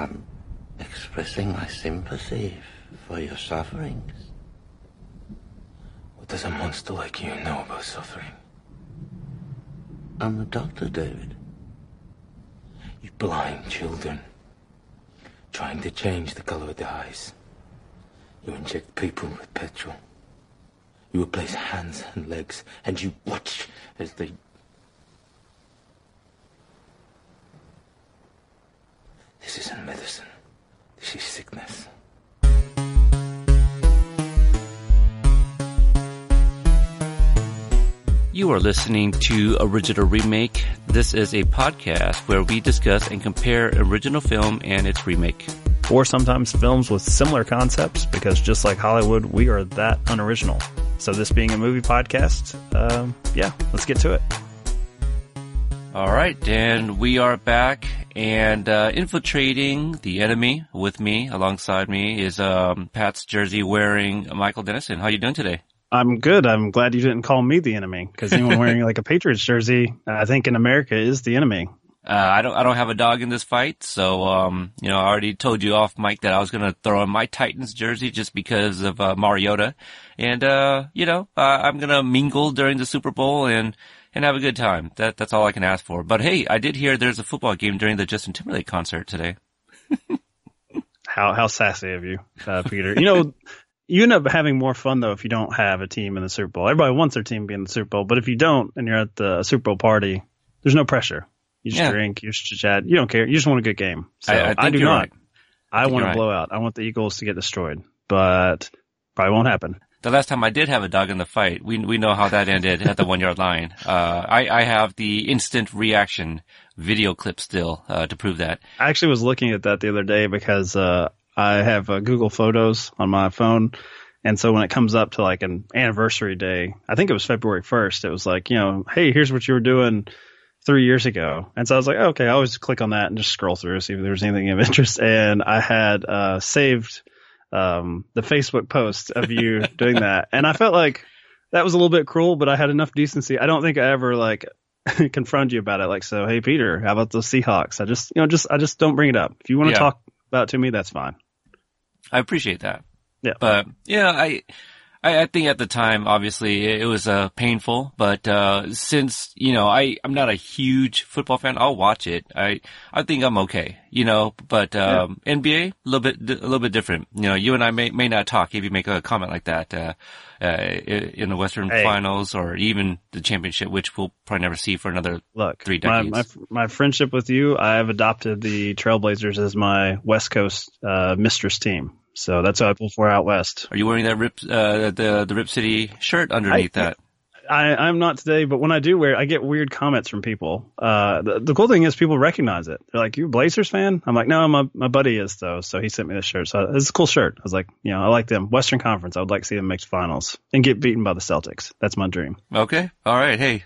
I'm expressing my sympathy for your sufferings. What does a monster like you know about suffering? I'm a doctor, David. You blind children. Trying to change the color of their eyes. You inject people with petrol. You replace hands and legs, and you watch as they This isn't medicine. This is sickness. You are listening to Original Remake. This is a podcast where we discuss and compare original film and its remake. Or sometimes films with similar concepts, because just like Hollywood, we are that unoriginal. So this being a movie podcast, um, yeah, let's get to it. All right, and we are back and uh, infiltrating the enemy with me, alongside me, is um, Pat's jersey wearing Michael Dennison. How you doing today? I'm good. I'm glad you didn't call me the enemy because anyone wearing like a Patriots jersey, I think in America is the enemy. Uh, I don't. I don't have a dog in this fight, so um, you know, I already told you off, Mike, that I was gonna throw on my Titans jersey just because of uh, Mariota, and uh, you know, uh, I'm gonna mingle during the Super Bowl and and have a good time. That that's all I can ask for. But hey, I did hear there's a football game during the Justin Timberlake concert today. how how sassy of you, uh, Peter. You know, you end up having more fun though if you don't have a team in the Super Bowl. Everybody wants their team to be in the Super Bowl, but if you don't and you're at the Super Bowl party, there's no pressure. You just Yeah. drink, you just chat. You don't care. You just want a good game. So I- I think do not. right. I, think want a right. blowout. I want the Eagles to get destroyed, but probably won't happen. The last time I did have a dog in the fight, we we know how that ended at the one yard line. Uh, I I have the instant reaction video clip still uh, to prove that. I actually was looking at that the other day because uh, I have uh, Google Photos on my phone, and so when it comes up to like an anniversary day, I think it was February first. It was like, you know, hey, here's what you were doing three years ago, and so I was like, okay, I always click on that and just scroll through see if there was anything of interest, and I had uh, saved um, the Facebook post of you doing that, and I felt like that was a little bit cruel, but I had enough decency. I don't think I ever like confronted you about it. Like, so, hey, Peter, how about the Seahawks? I just, you know, just, I just don't bring it up. If you want to Yeah. talk about it to me, that's fine. I appreciate that. Yeah. But yeah, I, I, I think at the time, obviously, it, it was uh, painful. But uh, since you know, I I'm not a huge football fan. I'll watch it. I I think I'm okay. You know, but um, NBA a little bit a little bit different. You know, you and I may may not talk if you make a comment like that uh, uh, in the Western Hey. Finals or even the championship, which we'll probably never see for another Look, three my, decades. my, my friendship with you, I have adopted the Trailblazers as my West Coast uh, mistress team. So that's what I pull for out west. Are you wearing that Rip uh, the the Rip City shirt underneath I- that? I, I'm not today, but when I do wear it, I get weird comments from people. Uh, the, the cool thing is people recognize it. They're like, you a Blazers fan? I'm like, no, my, my buddy is though. So he sent me this shirt. So it's a cool shirt. I was like, you know, I like them. Western Conference. I would like to see them make the finals and get beaten by the Celtics. That's my dream. Okay. All right. Hey,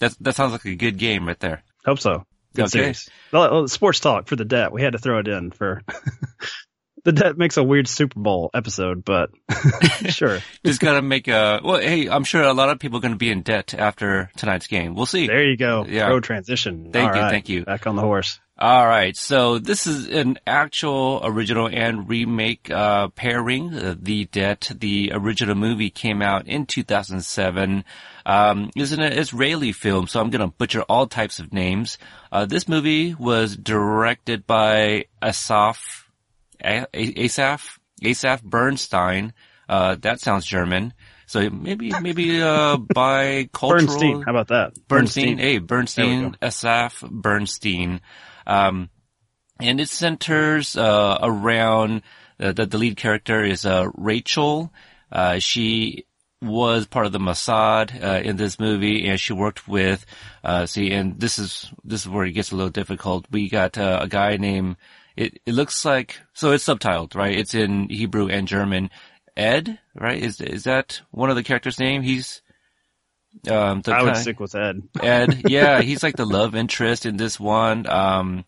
that that sounds like a good game right there. Hope so. Good Okay. series. Well, sports talk for the debt. We had to throw it in for the debt makes a weird Super Bowl episode, but sure. Just gotta make a. Well, hey, I'm sure a lot of people are gonna be in debt after tonight's game. We'll see. There you go. Yeah. Pro transition. Thank All you, right. thank you. Back on the horse. All right. So this is an actual original and remake uh, pairing. Uh, the Debt, the original movie came out in 2007. Um, is an Israeli film, so I'm going to butcher all types of names. Uh, this movie was directed by Asaf, Asaf, Asaf Bernstein. Uh, that sounds German. So maybe, maybe, uh, by cultural. Bernstein. How about that? Bernstein, hey, Bernstein. Asaf Bernstein. Um, and it centers, uh, around, uh, the, the lead character is, uh, Rachel. Uh, she was part of the Mossad, uh, in this movie and she worked with, uh, see, and this is, this is where it gets a little difficult. We got, uh, a guy named, it, it looks like, so it's subtitled, right? It's in Hebrew and German. Ed, right? Is, is that one of the characters' name? He's, um, the I would stick with Ed. Ed, yeah, he's like the love interest in this one. Um,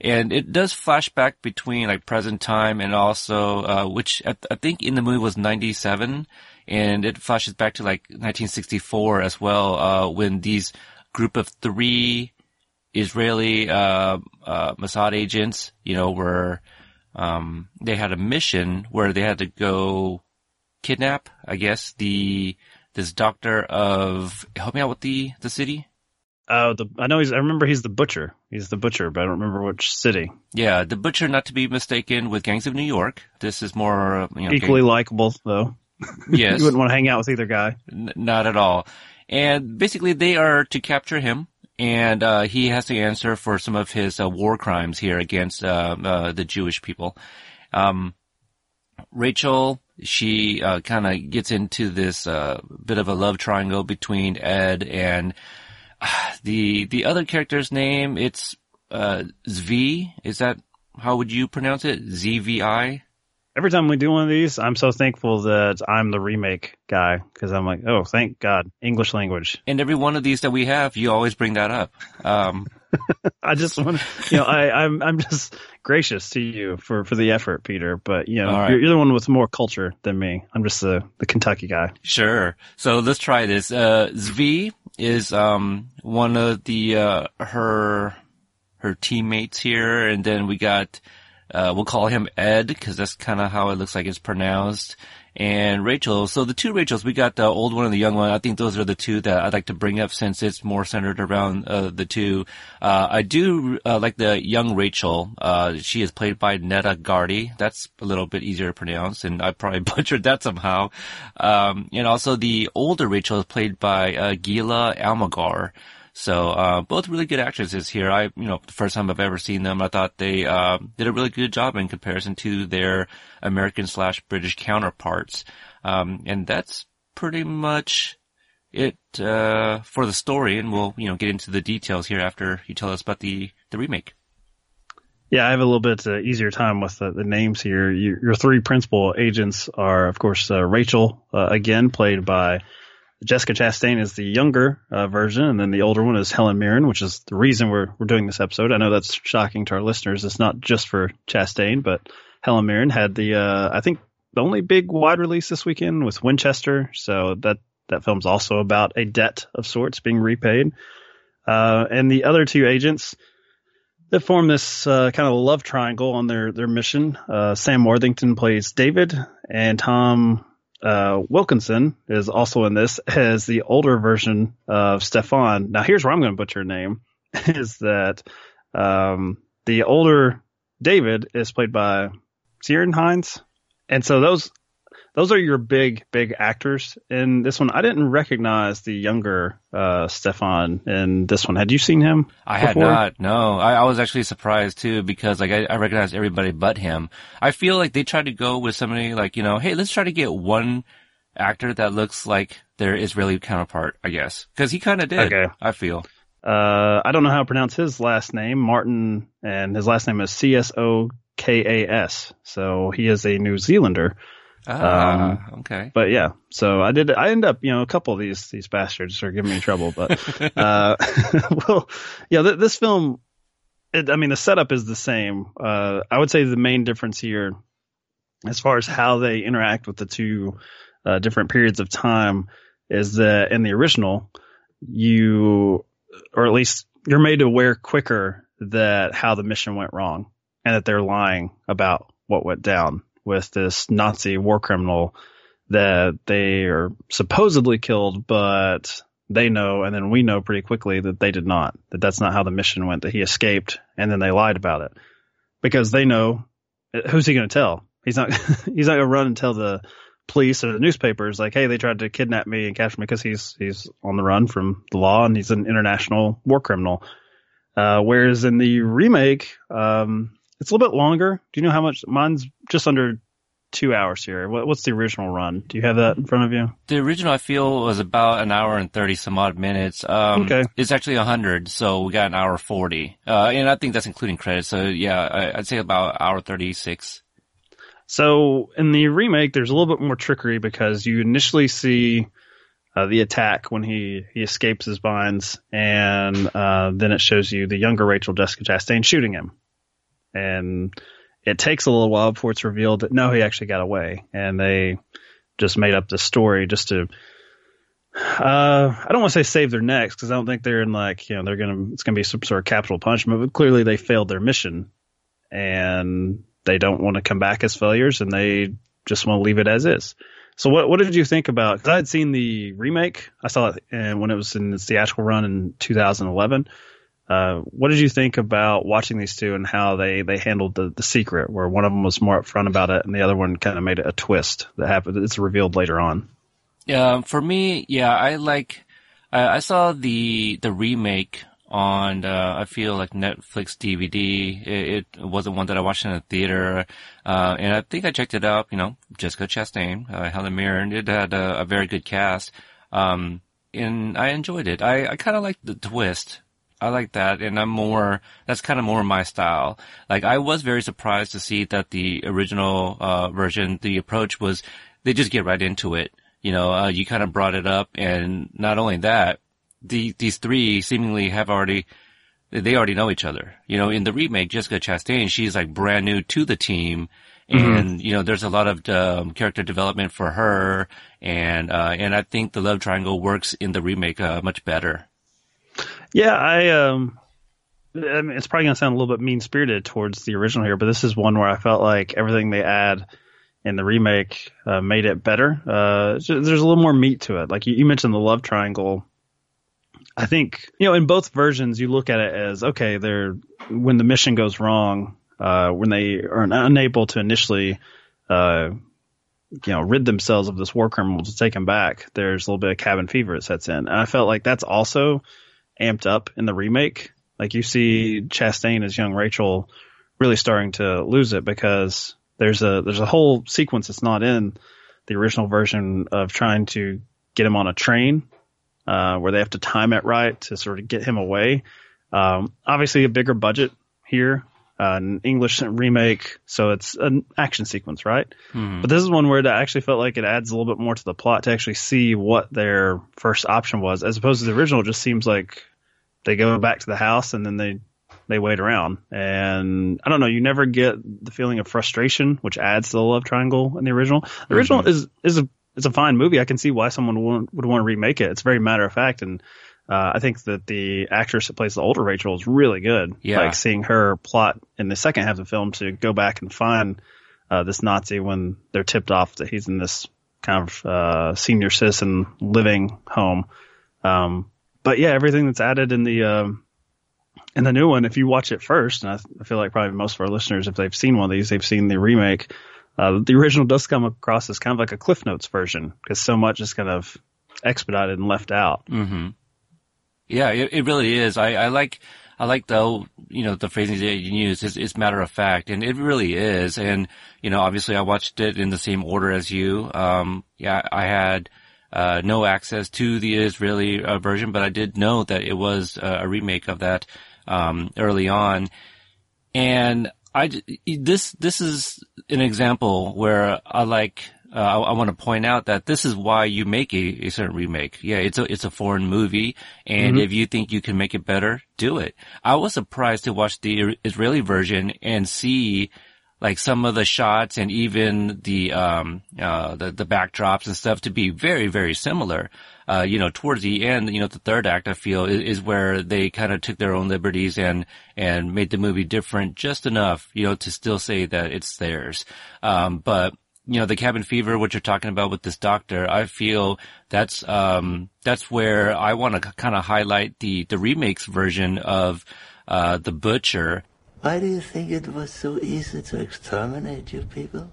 and it does flashback between like present time and also, uh, which I, I think in the movie was 97 and it flashes back to like 1964 as well, uh, when these group of three Israeli uh, uh, Mossad agents, you know, were um, they had a mission where they had to go kidnap, I guess, the this doctor of help me out with the the city. Oh, the I know he's. I remember he's the butcher. He's the butcher, but I don't remember which city. Yeah, the butcher, not to be mistaken with Gangs of New York. This is more you know, equally likable, though. Yes, you wouldn't want to hang out with either guy. N- not at all. And basically, they are to capture him, and uh, he has to answer for some of his uh, war crimes here against uh, uh the Jewish people. Um, Rachel, she uh, kind of gets into this uh, bit of a love triangle between Ed and the the other character's name. It's Zvi. Is that how would you pronounce it? Z V I every time we do one of these, I'm so thankful that I'm the remake guy because I'm like, oh, thank God, English language. And every one of these that we have, you always bring that up. Um, I just want to, you know, I, I'm I'm just gracious to you for for the effort, Peter. But you know, right. you're, you're, the one with more culture than me. I'm just the the Kentucky guy. Sure. So let's try this. Uh, Zvi is um one of the uh her her teammates here, and then we got uh, we'll call him Ed because that's kind of how it looks like it's pronounced. And Rachel. So the two Rachels, we got the old one and the young one. I think those are the two that I'd like to bring up since it's more centered around uh, the two. Uh, I do uh, like the young Rachel. Uh, she is played by Neta Garty. That's a little bit easier to pronounce, and I probably butchered that somehow. Um, and also the older Rachel is played by uh, Gila Almagor. So uh, both really good actresses here. I, you know, the first time I've ever seen them, I thought they uh, did a really good job in comparison to their American slash British counterparts. Um, and that's pretty much it uh, for the story. And we'll, you know, get into the details here after you tell us about the the remake. Yeah, I have a little bit uh, easier time with the, the names here. You, your three principal agents are, of course, uh, Rachel, uh, again played by Jessica Chastain is the younger uh, version, and then the older one is Helen Mirren, which is the reason we're we're doing this episode. I know that's shocking to our listeners. It's not just for Chastain, but Helen Mirren had the uh, I think the only big wide release this weekend with Winchester, so that that film's also about a debt of sorts being repaid. Uh, and the other two agents that form this uh, kind of love triangle on their their mission. Uh, Sam Worthington plays David, and Tom uh, Wilkinson is also in this as the older version of Stefan. Now, here's where I'm going to butcher her name: is that um, the older David is played by Ciarán Hines. and so those those are your big big actors in this one. I didn't recognize the younger uh, Stefan in this one. Had you seen him? I before? had not. No, I, I, was actually surprised too because like I, I recognized everybody but him. I feel like they tried to go with somebody like you know, hey, let's try to get one actor that looks like their Israeli counterpart. I guess because he kind of did. Okay. I feel. Uh, I don't know how to pronounce his last name, Martin, and his last name is C S O K A S. So he is a New Zealander. Ah, um, okay. But yeah, so I did. I end up, you know, a couple of these these bastards are giving me trouble. But uh, well, yeah, th- this film. It, I mean, the setup is the same. Uh, I would say the main difference here, as far as how they interact with the two uh, different periods of time, is that in the original, you, or at least you're made aware quicker that how the mission went wrong and that they're lying about what went down with this Nazi war criminal that they are supposedly killed, but they know, and then we know pretty quickly that they did not. That that's not how the mission went. That he escaped, and then they lied about it because they know. Who's he going to tell? He's not. he's not going to run and tell the police or the newspapers like, "Hey, they tried to kidnap me and capture me," because he's he's on the run from the law and he's an international war criminal. Uh, whereas in the remake, um, it's a little bit longer. Do you know how much? Mine's just under two hours here. What, what's the original run? Do you have that in front of you? The original, I feel, was about an hour and 30 some odd minutes. Um, okay. It's actually 100, so we got an hour 40. Uh, and I think that's including credits. So yeah, I, would say about hour 36. So in the remake, there's a little bit more trickery because you initially see uh, the attack when he, he escapes his binds, and uh, then it shows you the younger Rachel Jessica Chastain shooting him and it takes a little while before it's revealed that no, he actually got away, and they just made up this story just to Uh, I don't want to say save their necks because I don't think they're in like you know they're gonna it's gonna be some sort of capital punishment. But clearly they failed their mission, and they don't want to come back as failures, and they just want to leave it as is. So what what did you think about? Because I had seen the remake. I saw it and when it was in its theatrical run in 2011. Uh, what did you think about watching these two and how they, they handled the, the secret, where one of them was more upfront about it and the other one kind of made it a twist that happened? It's revealed later on. Yeah, for me, yeah, I like. I, I saw the the remake on. Uh, I feel like Netflix DVD. It, it, wasn't one that I watched in a theater, uh, and I think I checked it out. You know, Jessica Chastain, uh, Helen Mirren. It had a, a very good cast, um, and I enjoyed it. I, I kind of liked the twist. I like that, and I'm more. That's kind of more my style. Like I was very surprised to see that the original uh, version, the approach was they just get right into it you know, uh, you kind of brought it up, and not only that, the these three seemingly have already they already know each other. You know, in the remake, Jessica Chastain, she's like brand new to the team. Mm-hmm. And, you know, there's a lot of, um, character development for her. And, uh, and I think the love triangle works in the remake, uh, much better. Yeah. I, um, I mean, it's probably to sound a little bit mean spirited towards the original here, but this is one where I felt like everything they add in the remake uh, made it better. Uh, there's a little more meat to it. Like you, you, mentioned the love triangle. I think you know in both versions you look at it as okay, they're when the mission goes wrong, uh, when they are unable to initially, uh, you know, rid themselves of this war criminal to take him back. There's a little bit of cabin fever that sets in, and I felt like that's also amped up in the remake. Like you see Chastain as young Rachel really starting to lose it because there's a there's a whole sequence that's not in the original version of trying to get him on a train uh, where they have to time it right to sort of get him away. Um, obviously, a bigger budget here, uh, an English remake, so it's an action sequence, right? Mm-hmm. But this is one where it actually felt like it adds a little bit more to the plot to actually see what their first option was, as opposed to the original. It just seems like they go back to the house and then they they wait around. And I don't know, you never get the feeling of frustration, which adds to the love triangle in the original. The original mm-hmm. is is a is a fine movie. I can see why someone would, would want to remake it. It's very matter of fact, and uh, I think that the actress that plays the older Rachel is really good. Yeah. Like seeing her plot in the second half of the film to go back and find uh, this Nazi when they're tipped off that he's in this kind of uh, senior citizen living home. Um, but yeah, everything that's added in the um, and the new one, if you watch it first, and I, I, feel like probably most of our listeners, if they've seen one of these, they've seen the remake. Uh, the original does come across as kind of like a Cliff Notes version because so much is kind of expedited and left out. Mm-hmm. Yeah, it, it, really is. I, I like, I like the, you know, the phrasing that you use is, it's matter of fact, and it really is. And, you know, obviously I watched it in the same order as you. Um, yeah, I had, uh, no access to the Israeli uh, version, but I did know that it was uh, a remake of that um, early on. And I, this, this is an example where I like, uh, I, I want to point out that this is why you make a, a, certain remake. Yeah, it's a, it's a foreign movie. And mm-hmm. if you think you can make it better, do it. I was surprised to watch the Israeli version and see like some of the shots and even the um uh the the backdrops and stuff to be very very similar uh, you know, towards the end, you know, the third act, I feel, is, is where they kind of took their own liberties and, and made the movie different just enough, you know, to still say that it's theirs. Um, but, you know, the cabin fever, what you're talking about with this doctor, I feel that's, um, that's where I want to kind of highlight the, the remakes version of, uh, The Butcher. Why do you think it was so easy to exterminate you people?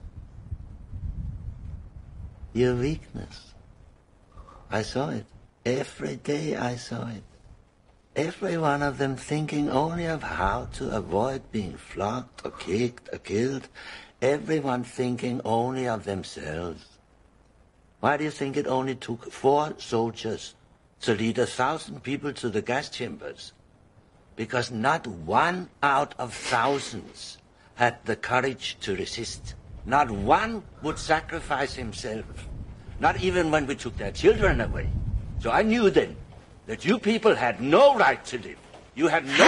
Your weakness. I saw it. Every day I saw it. Every one of them thinking only of how to avoid being flogged or kicked or killed. Everyone thinking only of themselves. Why do you think it only took four soldiers to lead a thousand people to the gas chambers? Because not one out of thousands had the courage to resist. Not one would sacrifice himself not even when we took their children away. So I knew then that you people had no right to live. You had no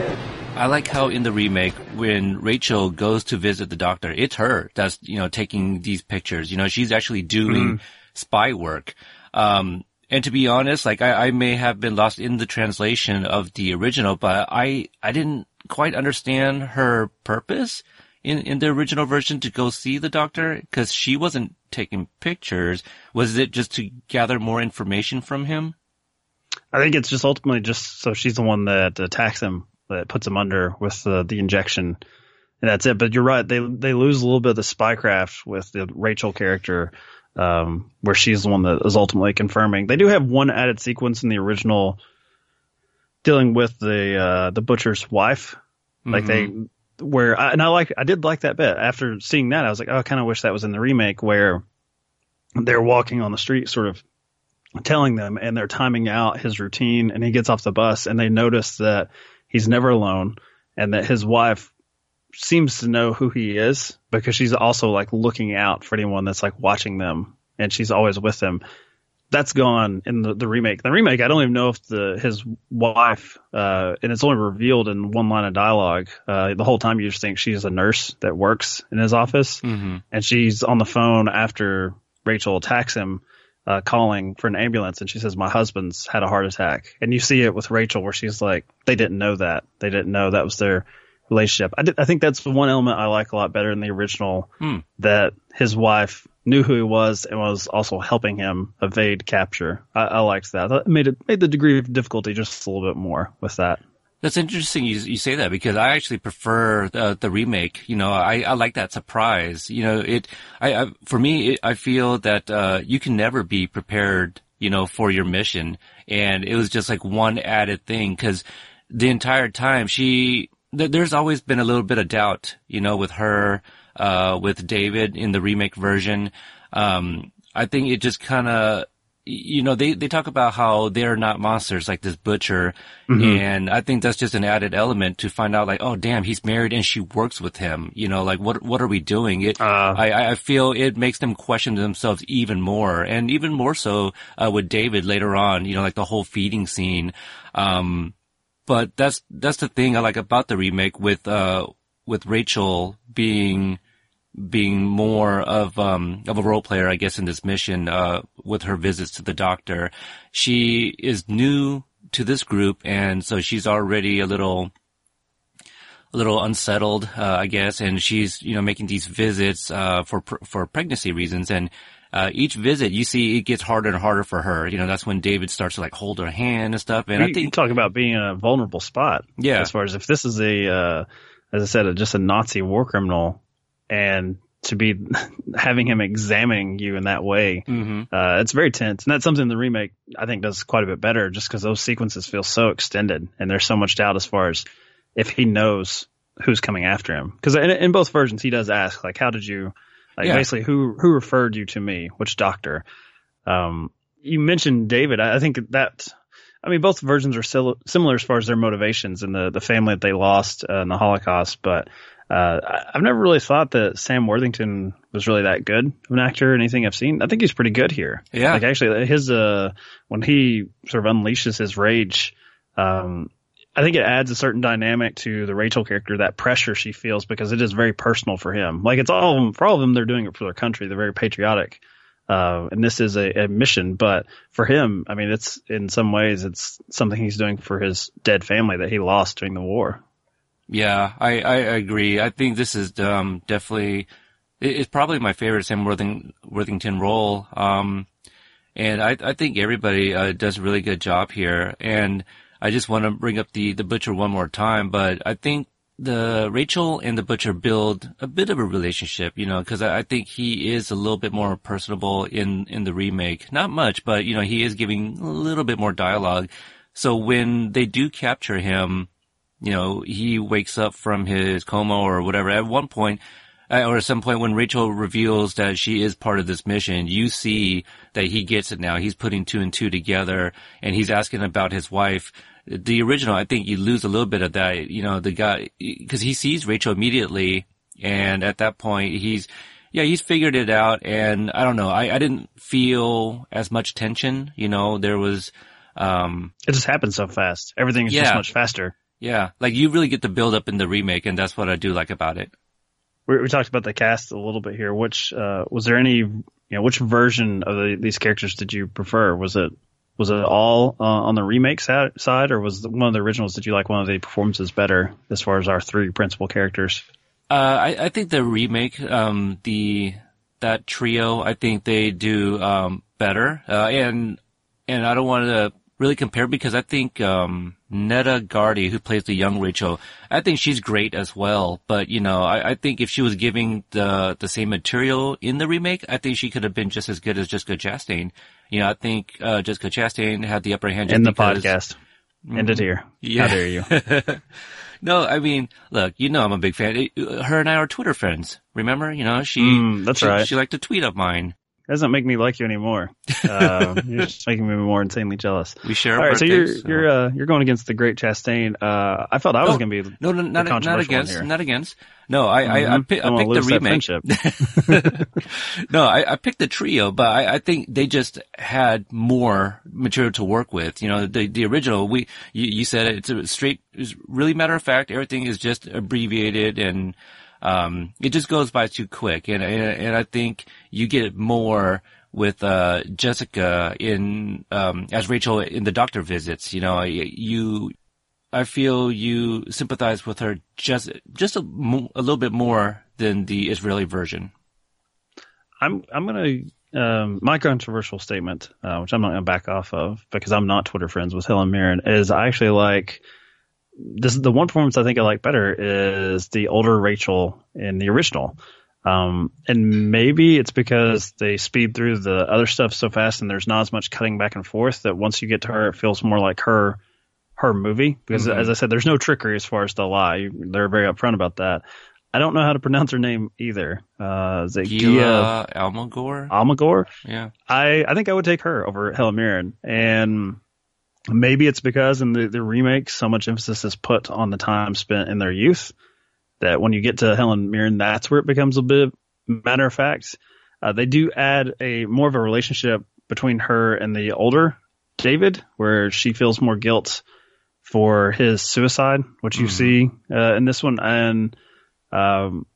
right. I like how in the remake, when Rachel goes to visit the doctor, it's her that's, you know, taking these pictures. You know, she's actually doing Mm-hmm. spy work. Um, and to be honest, like I, I may have been lost in the translation of the original, but I, I didn't quite understand her purpose in, in the original version to go see the doctor because she wasn't taking pictures. Was it just to gather more information from him? I think it's just ultimately just so she's the one that attacks him, that puts him under with the, the injection, and that's it. But you're right; they they lose a little bit of the spycraft with the Rachel character, um, where she's the one that is ultimately confirming. They do have one added sequence in the original dealing with the uh, the butcher's wife, like they where I, and I like I did like that bit. After seeing that, I was like, oh, I kind of wish that was in the remake where they're walking on the street, sort of telling them and they're timing out his routine and he gets off the bus and they notice that he's never alone and that his wife seems to know who he is because she's also like looking out for anyone that's like watching them and she's always with him. that's gone in the, the remake the remake i don't even know if the his wife uh and it's only revealed in one line of dialogue uh the whole time you just think she's a nurse that works in his office Mm-hmm. and she's on the phone after Rachel attacks him, uh, calling for an ambulance, and she says, "My husband's had a heart attack." And you see it with Rachel, where she's like, "They didn't know that. They didn't know that was their relationship." I, did, I think that's the one element I like a lot better in the original. Hmm. That his wife knew who he was and was also helping him evade capture. I, I liked that. That made it made the degree of difficulty just a little bit more with that. That's interesting you, you say that because I actually prefer the, the remake. You know, I, I like that surprise. You know, it, I, I for me, it, I feel that, uh, you can never be prepared, you know, for your mission. And it was just like one added thing because the entire time she, th- there's always been a little bit of doubt, you know, with her, uh, with David in the remake version. Um, I think it just kind of, you know, they, they talk about how they're not monsters like this butcher. And I think that's just an added element to find out like, oh damn, he's married and she works with him. You know, like what, what are we doing? It, Uh. I, I feel it makes them question themselves even more and even more so, uh, with David later on, you know, like the whole feeding scene. Um, but that's, that's the thing I like about the remake with, uh, with Rachel being, being more of um of a role player, I guess, in this mission, uh, with her visits to the doctor. She is new to this group, and so she's already a little a little unsettled, uh, I guess, and she's you know making these visits uh, for pr- for pregnancy reasons, and uh, each visit you see it gets harder and harder for her. You know that's when David starts to like hold her hand and stuff, and I you, you think talk about being in a vulnerable spot. Yeah. As far as if this is a, uh, as I said, a, just a Nazi war criminal, and to be having him examining you in that way, hmm uh, it's very tense. And that's something the remake I think does quite a bit better, just because those sequences feel so extended, and there's so much doubt as far as if he knows who's coming after him. Because in, in both versions, he does ask, like, "How did you?" Like Yeah. basically, who who referred you to me? Which doctor? Um, you mentioned David. I, I think that. I mean, both versions are sil- similar as far as their motivations and the the family that they lost uh, in the Holocaust. But uh, I've never really thought that Sam Worthington was really that good of an actor. or Anything I've seen, I think he's pretty good here. Yeah. Like actually, his uh, when he sort of unleashes his rage, um, I think it adds a certain dynamic to the Rachel character, that pressure she feels because it is very personal for him. Like it's all of them, for all of them, they're doing it for their country. They're very patriotic. Uh, and this is a, a mission, but for him, I mean, it's in some ways, it's something he's doing for his dead family that he lost during the war. Yeah, I, I agree. I think this is um, definitely it- it's probably my favorite Sam Worthing, Worthington role. Um, and I, I think everybody uh, does a really good job here. And I just want to bring up the the butcher one more time, but I think the Rachel and the butcher build a bit of a relationship, you know, because I, I think he is a little bit more personable in in the remake. Not much, but you know, he is giving a little bit more dialogue. So when they do capture him, you know, he wakes up from his coma or whatever. At one point, uh, or at some point when Rachel reveals that she is part of this mission, you see that he gets it now. He's putting two and two together and he's asking about his wife. The original, I think you lose a little bit of that, you know, the guy, cause he sees Rachel immediately and at that point he's, yeah, he's figured it out and I don't know, I, I didn't feel as much tension, you know, there was, um, It just happened so fast. Everything is Yeah. just much faster. Yeah, like you really get the build up in the remake, and that's what I do like about it. We, we talked about the cast a little bit here. Which uh, was there any, you know, which version of the, these characters did you prefer? Was it was it all uh, on the remake side, or was one of the originals? Did you like one of the performances better as far as our three principal characters? Uh, I, I, think the remake, um, the that trio, I think they do um, better, uh, and and I don't want to really compare because I think um, Neta Garty, who plays the young Rachel, I think she's great as well. But you know, I, I, think if she was giving the the same material in the remake, I think she could have been just as good as Jessica Chastain. You know, I think uh, Jessica Chastain had the upper hand in the because, podcast. Mm-hmm. Ended here. Yeah. How dare you? no, I mean, look, you know, I'm a big fan. Her and I are Twitter friends. Remember? You know, she. Mm, that's she, right. She liked a tweet of mine doesn't make me like you anymore. Uh, you're just making me more insanely jealous. We share. All right, so you're so. you're uh, you're going against the Great Chastain. Uh, I felt I was going to be no, no, not, not against, not against. No, I mm-hmm. I, I, mm-hmm. pick, I picked the remake. no, I, I picked the trio, but I, I think they just had more material to work with. You know, the the original we you, you said it, it's a straight, it's really matter of fact. Everything is just abbreviated and um, it just goes by too quick. And, and, and I think you get more with, uh, Jessica in, um, as Rachel in the doctor visits, you know, you, I feel you sympathize with her just, just a, a little bit more than the Israeli version. I'm, I'm going to, um, my controversial statement, uh, which I'm not going to back off of because I'm not Twitter friends with Helen Mirren, is I actually like this is the one performance I think I like better is the older Rachel in the original. Um, and maybe it's because they speed through the other stuff so fast and there's not as much cutting back and forth that once you get to her, it feels more like her, her movie. Because mm-hmm. as I said, there's no trickery as far as the lie. They're very upfront about that. I don't know how to pronounce her name either. Uh, is it Gia Almagor? Almagor? Yeah. I, I think I would take her over Helen Mirren. And Maybe it's because in the, the remake, so much emphasis is put on the time spent in their youth that when you get to Helen Mirren, that's where it becomes a bit matter of fact. Uh, they do add a more of a relationship between her and the older David, where she feels more guilt for his suicide, which you mm. see uh, in this one. And um,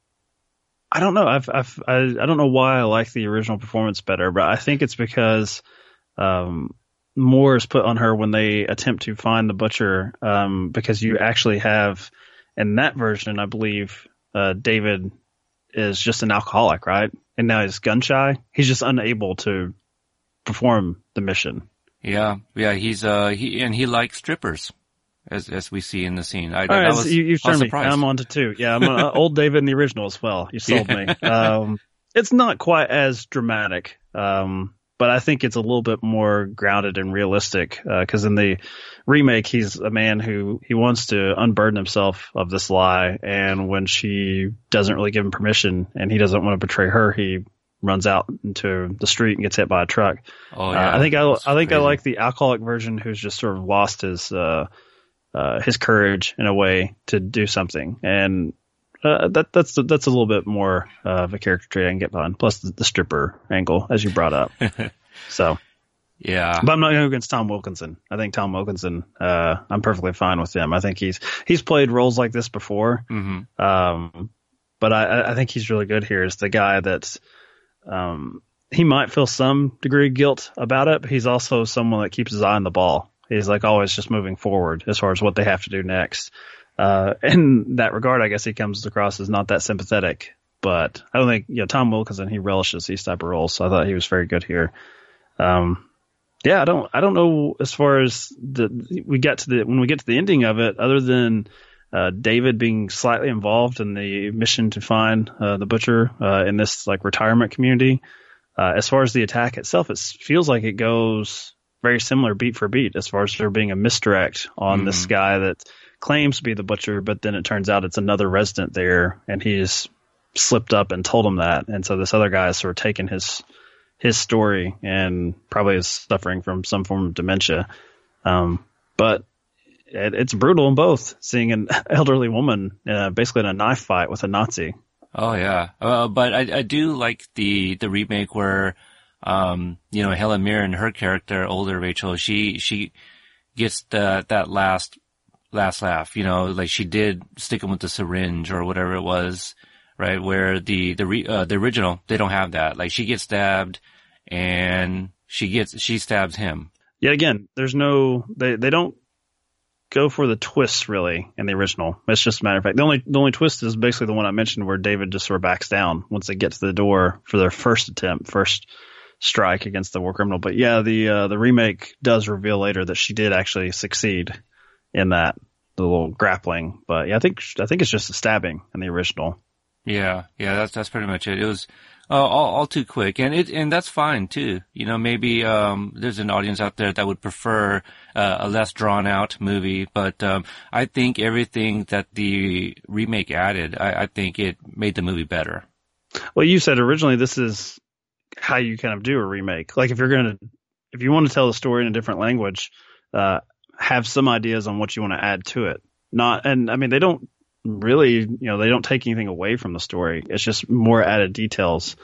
I don't know. I've, I've I, I don't know why I like the original performance better, but I think it's because um, more is put on her when they attempt to find the butcher, um, because you actually have in that version, I believe, uh, David is just an alcoholic, right? And now he's gun shy. He's just unable to perform the mission. Yeah, yeah, he's uh he and he likes strippers, as as we see in the scene. I, All right, was, you, have turned me. I'm on to two. Yeah, I'm uh, old David in the original as well. You sold yeah. me. Um, it's not quite as dramatic. Um, but I think it's a little bit more grounded and realistic because uh, in the remake, he's a man who he wants to unburden himself of this lie, and when she doesn't really give him permission and he doesn't want to betray her, he runs out into the street and gets hit by a truck. Oh yeah, uh, I think I I think crazy. I like the alcoholic version who's just sort of lost his uh, uh, his courage in a way to do something, and uh, that that's that's a little bit more uh, of a character trait I can get behind. Plus the, the stripper angle, as you brought up. so, yeah. But I'm not going against Tom Wilkinson. I think Tom Wilkinson. Uh, I'm perfectly fine with him. I think he's he's played roles like this before. Mm-hmm. Um, but I, I think he's really good here. Is the guy that's um, he might feel some degree of guilt about it, but he's also someone that keeps his eye on the ball. He's like always just moving forward as far as what they have to do next. Uh, in that regard, I guess he comes across as not that sympathetic. But I don't think you know Tom Wilkinson he relishes these type of roles, so I thought he was very good here. Um, yeah, I don't I don't know as far as the we get to the when we get to the ending of it, other than uh, David being slightly involved in the mission to find uh, the butcher uh, in this like retirement community. Uh, as far as the attack itself, it feels like it goes very similar beat for beat as far as there being a misdirect on mm. this guy that claims to be the butcher, but then it turns out it's another resident there, and he's slipped up and told him that, and so this other guy is sort of taking his his story and probably is suffering from some form of dementia. Um, but it, it's brutal in both. Seeing an elderly woman uh, basically in a knife fight with a Nazi. Oh yeah, uh, but I, I do like the the remake where, um, you know, Helen Mirren, her character, older Rachel, she she gets the that last last laugh. You know, like she did stick him with the syringe or whatever it was, right? Where the the re, uh, the original they don't have that. Like she gets stabbed, and she gets she stabs him. Yet again, there's no they they don't go for the twists really in the original. It's just a matter of fact. The only the only twist is basically the one I mentioned where David just sort of backs down once they get to the door for their first attempt, first strike against the war criminal. But yeah, the uh, the remake does reveal later that she did actually succeed in that the little grappling. But yeah, I think I think it's just a stabbing in the original. Yeah, yeah, that's that's pretty much it. It was uh, all, all too quick, and it and that's fine too. You know, maybe um, there's an audience out there that would prefer uh, a less drawn out movie, but um, I think everything that the remake added, I, I think it made the movie better. Well, you said originally this is how you kind of do a remake. Like if you're gonna, if you want to tell the story in a different language, uh, have some ideas on what you want to add to it. Not, and I mean, they don't really, you know, they don't take anything away from the story. It's just more added details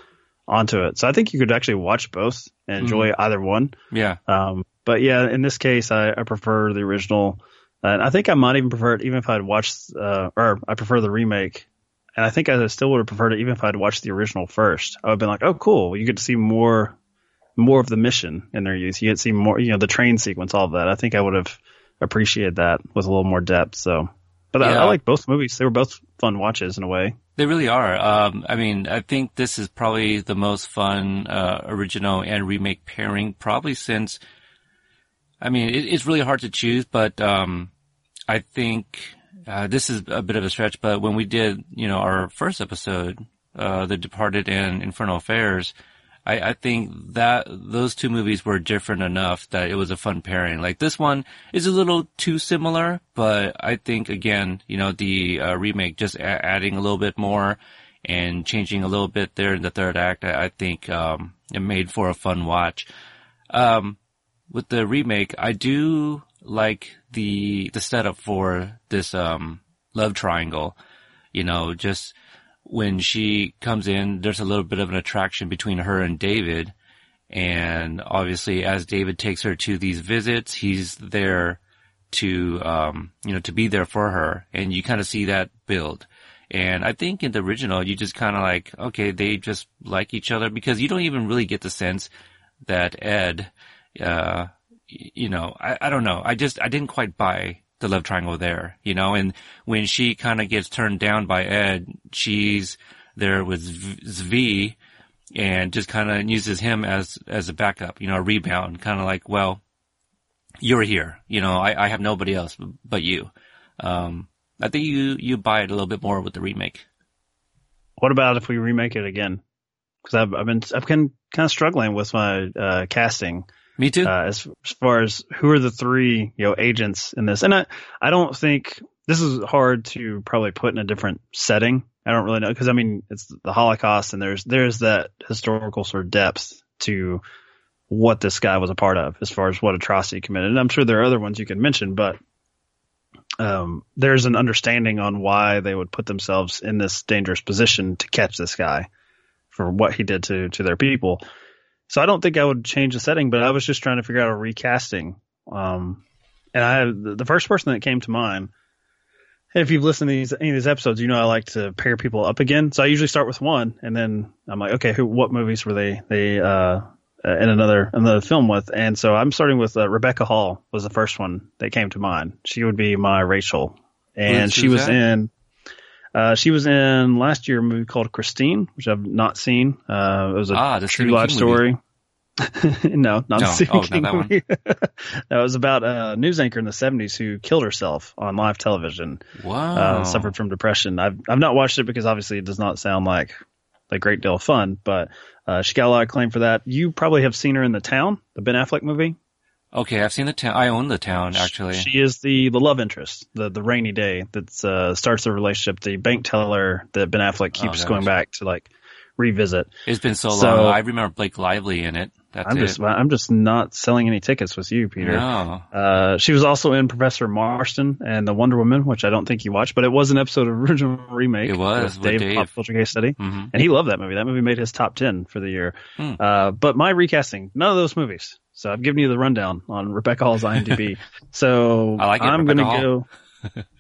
onto it. So I think you could actually watch both and enjoy mm-hmm. either one. Yeah. Um, but yeah, in this case, I, I prefer the original. And I think I might even prefer it even if I'd watched, uh, or I prefer the remake. And I think I still would have preferred it even if I'd watched the original first. I would have been like, oh, cool. You get to see more, more of the mission in their use. You get to see more, you know, the train sequence, all of that. I think I would have appreciated that with a little more depth. So but yeah. I, I, like both movies. They were both fun watches in a way. They really are. Um, I mean, I think this is probably the most fun uh, original and remake pairing, probably since. I mean, it, it's really hard to choose, but um, I think uh, this is a bit of a stretch. But when we did, you know, our first episode, uh, The Departed and Infernal Affairs, I, I think that those two movies were different enough that it was a fun pairing. Like this one is a little too similar, but I think again, you know, the uh, remake just a- adding a little bit more and changing a little bit there in the third act, I, I think um, it made for a fun watch. Um, with the remake, I do like the the setup for this um, love triangle. You know, just when she comes in, there's a little bit of an attraction between her and David. And obviously, as David takes her to these visits, he's there to, um, you know, to be there for her. And you kind of see that build. And I think in the original, you just kind of like, okay, they just like each other because you don't even really get the sense that Ed, uh, you know, I, I don't know. I just, I didn't quite buy the love triangle there, you know, and when she kind of gets turned down by Ed, she's there with Zvi and just kind of uses him as, as a backup, you know, a rebound, kind of like, well, you're here, you know, I, I have nobody else but you. Um, I think you, you buy it a little bit more with the remake. What about if we remake it again? Cause I've, I've been, I've been kind of struggling with my, uh, casting me too. Uh, as, as far as who are the three, you know, agents in this, and I, I don't think this is hard to probably put in a different setting. I don't really know because I mean it's the Holocaust, and there's there's that historical sort of depth to what this guy was a part of as far as what atrocity committed. And I'm sure there are other ones you can mention, but um, there's an understanding on why they would put themselves in this dangerous position to catch this guy for what he did to to their people. So I don't think I would change the setting, but I was just trying to figure out a recasting. Um, and I the first person that came to mind. If you've listened to these any of these episodes, you know I like to pair people up again. So I usually start with one, and then I'm like, okay, who, what movies were they they uh, in another another film with? And so I'm starting with uh, Rebecca Hall was the first one that came to mind. She would be my Rachel, and she was that? in. Uh, she was in last year a movie called Christine, which I've not seen. Uh, it was a ah, true life story. no, not no. Stephen oh, King that movie. that was about a news anchor in the 70s who killed herself on live television. Wow. Uh, suffered from depression. I've, I've not watched it because obviously it does not sound like a great deal of fun, but uh, she got a lot of claim for that. You probably have seen her in The Town, the Ben Affleck movie. Okay, I've seen the town. I own the town actually. She is the the love interest, the the rainy day that uh, starts the relationship. The bank teller that Ben Affleck oh, keeps oh, going back to like revisit. It's been so, so long. I remember Blake Lively in it. That's I'm it. just I'm just not selling any tickets with you, Peter. No. Uh, she was also in Professor Marston and the Wonder Woman, which I don't think you watched, but it was an episode of original remake. It was with Dave, Dave. Pop Culture Case Study, mm-hmm. and he loved that movie. That movie made his top ten for the year. Hmm. Uh, but my recasting, none of those movies. So I've given you the rundown on Rebecca Hall's IMDb. so I like it, I'm going to go.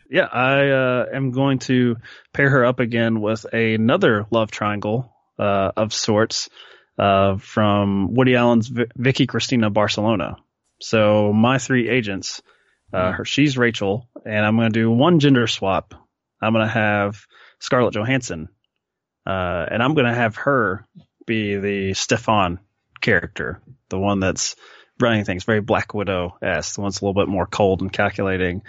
yeah, I uh, am going to pair her up again with another love triangle uh, of sorts uh, from Woody Allen's v- Vicky Cristina Barcelona. So my three agents, uh, her, she's Rachel, and I'm going to do one gender swap. I'm going to have Scarlett Johansson, uh, and I'm going to have her be the Stefan character, the one that's running things, very Black Widow esque, the one's a little bit more cold and calculating.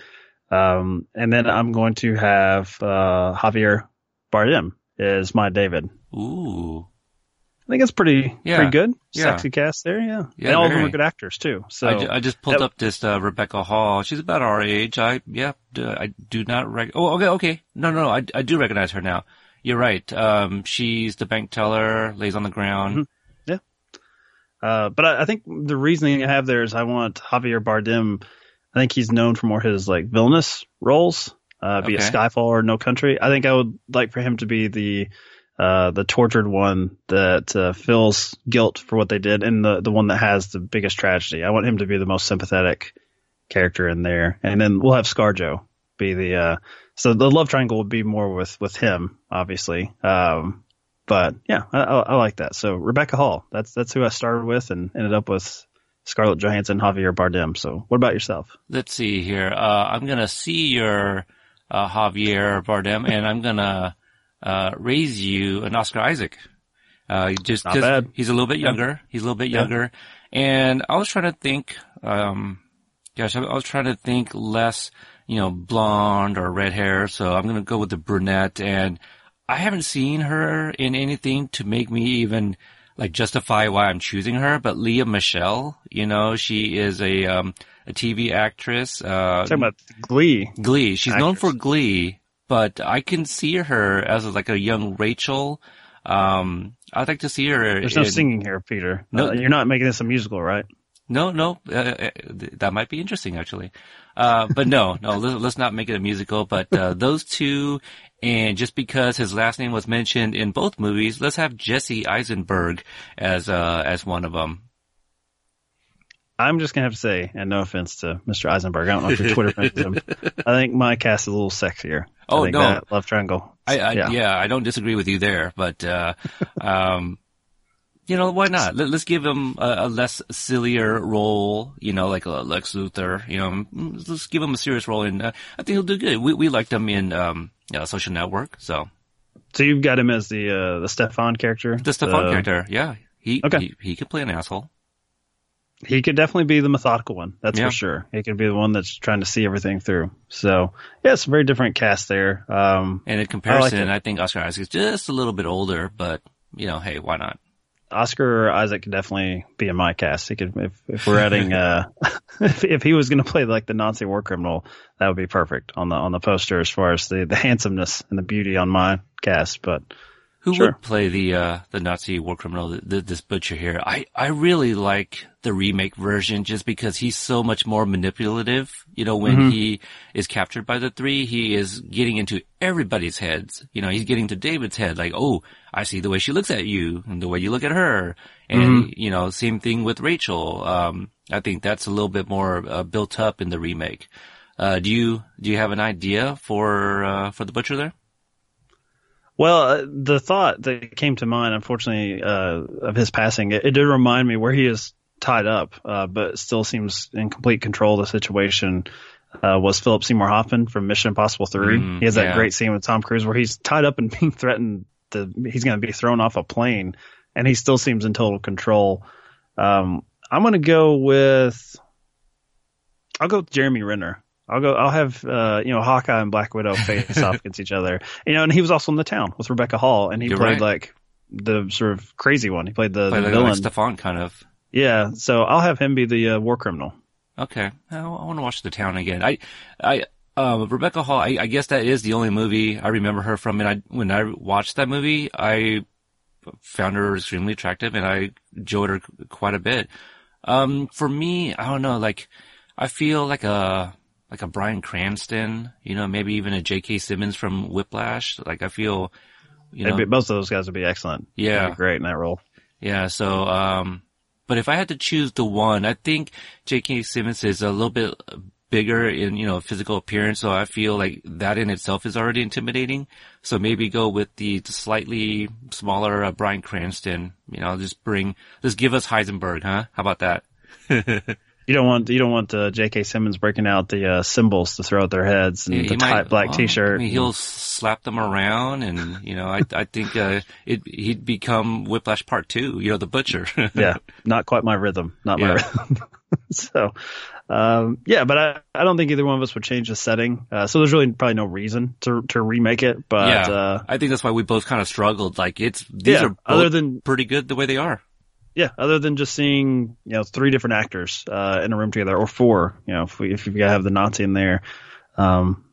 Um, and then I'm going to have uh, Javier Bardem is my David. Ooh. I think it's pretty Yeah. pretty good. Yeah. Sexy cast there, yeah. Yeah, and all of them are good actors too. So I, ju- I just pulled that- up this uh, Rebecca Hall. She's about our age. I yeah. d- I do not rec. Oh, okay, okay. No, no, no. I, I do recognize her now. You're right. Um, she's the bank teller, lays on the ground. Mm-hmm. Uh, but I, I think the reasoning I have there is I want Javier Bardem. I think he's known for more his like villainous roles, uh, be it Okay. Skyfall or No Country. I think I would like for him to be the uh, the tortured one that uh, feels guilt for what they did, and the the one that has the biggest tragedy. I want him to be the most sympathetic character in there, and then we'll have ScarJo be the. Uh, so the love triangle would be more with with him, obviously. Um, but yeah, I, I, I like that. So Rebecca Hall, that's that's who I started with, and ended up with Scarlett Johansson, Javier Bardem. So what about yourself? Let's see here. Uh, I'm gonna see your uh, Javier Bardem, and I'm gonna uh, raise you an Oscar Isaac. Uh, just Not 'cause bad. he's a little bit younger. He's a little bit Yeah. younger, and I was trying to think. Um, gosh, I I was trying to think less, you know, blonde or red hair. So I'm gonna go with the brunette, and I haven't seen her in anything to make me even like justify why I'm choosing her. But Lea Michele, you know, she is a um, a TV actress. Uh, Talking about Glee. Glee. She's known for Glee, but I can see her as like a young Rachel. Um, I'd like to see her. There's no singing here, Peter. No. Uh, you're not making this a musical, right? No, no, uh, uh, that might be interesting actually. Uh, but no, no, let, let's not make it a musical. But uh, those two, and just because his last name was mentioned in both movies, let's have Jesse Eisenberg as uh, as one of them. I'm just gonna have to say, and no offense to Mr. Eisenberg, I don't know if your Twitter friends him. I think my cast is a little sexier. Oh, I think no. that love triangle. I, I Yeah. yeah. I don't disagree with you there, but uh, um, you know, why not? Let, let's give him a, a less sillier role, you know, like Lex Luthor. You know, let's give him a serious role, and uh, I think he'll do good. We we liked him in um, know, Social Network, so So you've got him as the uh, the Stefan character. the Stefan The- character, yeah, he Okay. he, he could play an asshole. He could definitely be the methodical one. That's Yeah. for sure. He could be the one that's trying to see everything through. So yeah, it's a very different cast there. Um, And in comparison, it. I, think Oscar Isaac is just a little bit older, but you know, hey, why not? Oscar or Isaac could definitely be in my cast. He could, if, if we're adding, uh, if, if he was going to play like the Nazi war criminal, that would be perfect on the, on the poster as far as the, the handsomeness and the beauty on my cast. But Who Sure. would play the uh, the Nazi war criminal, th th this butcher here? I, I really like the remake version just because he's so much more manipulative. You know, when Mm-hmm. he is captured by the three, he is getting into everybody's heads. You know, he's getting to David's head, like, oh, I see the way she looks at you and the way you look at her. And, Mm-hmm. you know, same thing with Rachel. Um, I think that's a little bit more uh, built up in the remake. Uh, do you, do you have an idea for, uh, for the butcher there? Well, uh, the thought that came to mind, unfortunately, uh, of his passing, it, it did remind me where he is tied up, uh, but still seems in complete control of the situation. Uh, was Philip Seymour Hoffman from Mission Impossible 3. Mm, he has that yeah. great scene with Tom Cruise where he's tied up and being threatened to, he's going to be thrown off a plane and he still seems in total control. Um, I'm going to go with, I'll go with Jeremy Renner. I'll go. I'll have uh, you know Hawkeye and Black Widow face off against each other. You know, and he was also in the town with Rebecca Hall, and he You're played right. like the sort of crazy one. He played the, Play the like, villain. like Stefan kind of. yeah, so I'll have him be the uh, war criminal. Okay, I, I want to watch The Town again. I, I, uh, Rebecca Hall. I, I guess that is the only movie I remember her from. And I, when I watched that movie, I found her extremely attractive, and I enjoyed her quite a bit. Um, for me, I don't know. Like, I feel like a like a Bryan Cranston. You know, maybe even a J.K. Simmons from Whiplash. Like, I feel, you know, be- most of those guys would be excellent. Yeah. be great in that role. Yeah, so, um, but if I had to choose the one, I think J.K. Simmons is a little bit bigger in, you know, physical appearance. So I feel like that in itself is already intimidating. So maybe go with the, the slightly smaller uh, Bryan Cranston, you know, just bring, just give us Heisenberg, huh? How about that? You don't want you don't want uh, J.K. Simmons breaking out the uh, cymbals to throw at their heads and He- the he might- tight black well, T-shirt. I mean, he'll slap them around, and you know, I I think uh, it he'd become Whiplash Part Two. You know, the butcher. yeah, not quite my rhythm, not my rhythm. so, um, yeah, but I, I don't think either one of us would change the setting. Uh, so there's really probably no reason to to remake it. But yeah, uh, I think that's why we both kind of struggled. Like it's these Yeah, are other than- pretty good the way they are. Yeah, other than just seeing you know three different actors uh, in a room together, or four, you know, if we if you gotta have the Nazi in there, um,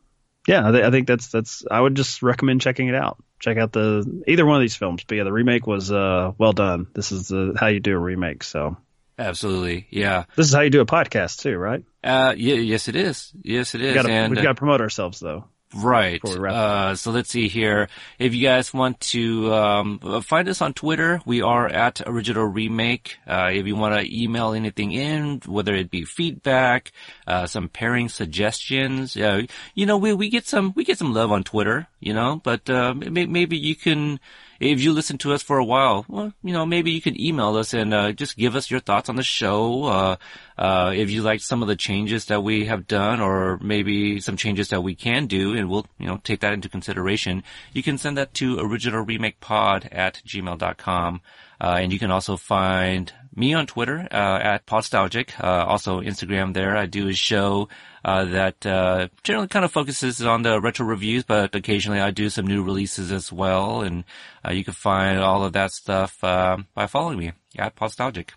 yeah, I, th- I think that's that's. I would just recommend checking it out. Check out the either one of these films. But yeah, the remake was uh, well done. This is the, how you do a remake. So Absolutely, yeah. this is how you do a podcast too, right? Uh, yeah, yes, it is. Yes, it is. We gotta, and, we've uh, got to promote ourselves though. Right. before we wrap Uh, so let's see here. If you guys want to um, uh, find us on Twitter, we are at Original Remake. Uh, if you want to email anything in, whether it be feedback, uh, some pairing suggestions, uh, you know, we we get some we get some love on Twitter, you know. But uh, maybe you can. If you listen to us for a while, well, you know, maybe you can email us and uh, just give us your thoughts on the show. Uh, uh, if you like some of the changes that we have done, or maybe some changes that we can do, and we'll, you know, take that into consideration. You can send that to originalremakepod at gmail.com. Uh, and you can also find me on Twitter, uh, at Podstalgic, uh, also Instagram there. I do a show, uh, that, uh, generally kind of focuses on the retro reviews, but occasionally I do some new releases as well. And, uh, you can find all of that stuff, uh, by following me at Podstalgic.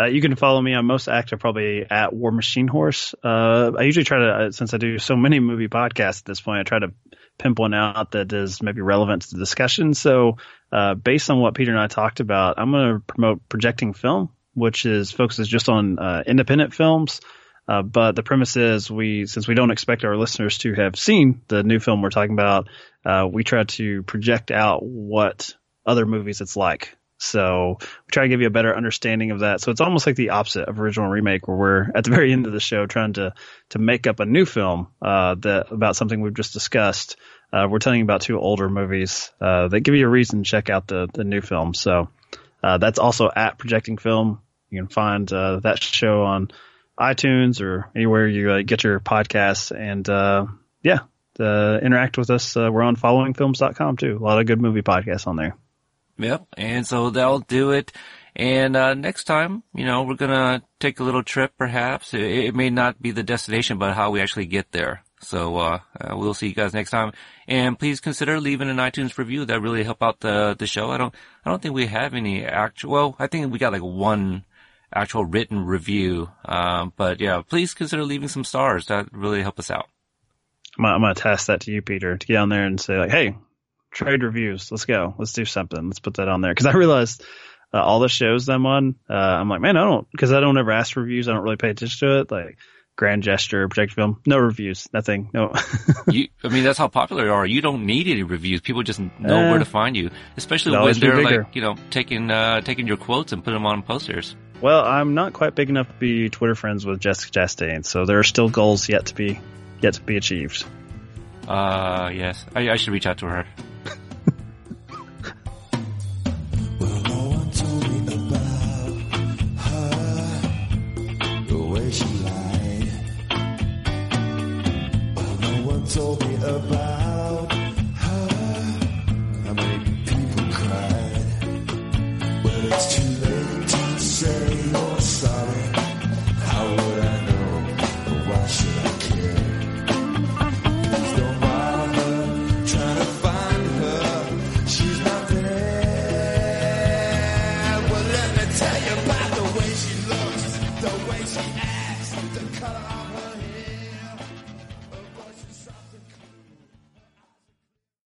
Uh, you can follow me. I'm most active probably at War Machine Horse. Uh, I usually try to, since I do so many movie podcasts at this point, I try to pimp one out that is maybe relevant to the discussion. So, based on what Peter and I talked about, I'm going to promote Projecting Film, which is focuses just on independent films. Uh, but the premise is we, since we don't expect our listeners to have seen the new film we're talking about, uh, we try to project out what other movies it's like. So we try to give you a better understanding of that. So it's almost like the opposite of original remake, where we're at the very end of the show trying to to make up a new film uh, that about something we've just discussed. Uh, we're telling you about two older movies uh, that give you a reason to check out the the new film. So uh, that's also at Projecting Film. You can find uh, that show on iTunes or anywhere you uh, get your podcasts. And uh, yeah, uh, interact with us. Uh, we're on followingfilms.com too. A lot of good movie podcasts on there. Yep. And so that'll do it. And uh, next time, you know, we're gonna take a little trip. Perhaps it, it may not be the destination, but how we actually get there. So uh, we'll see you guys next time. And please consider leaving an iTunes review. That really help out the the show. I don't I don't think we have any actual. Well, I think we got like one actual written review. Um, but yeah, please consider leaving some stars. That really help us out. I'm, gonna- I'm going to task that to you, Peter, to get on there and say like, hey, trade reviews. Let's go. Let's do something. Let's put that on there. Cause I realized uh, all the shows that I'm on, uh, I'm like, man, I don't, cause I don't ever ask for reviews. I don't really pay attention to it. Like grand gesture, project film, no reviews, nothing. No. you, I mean, that's how popular you are. You don't need any reviews. People just know Eh. where to find you, especially when they're bigger. like, you know, taking, uh, taking your quotes and putting them on posters. Well, I'm not quite big enough to be Twitter friends with Jessica Chastain. So there are still goals yet to be, yet to be achieved. Uh, yes. I, I should reach out to her.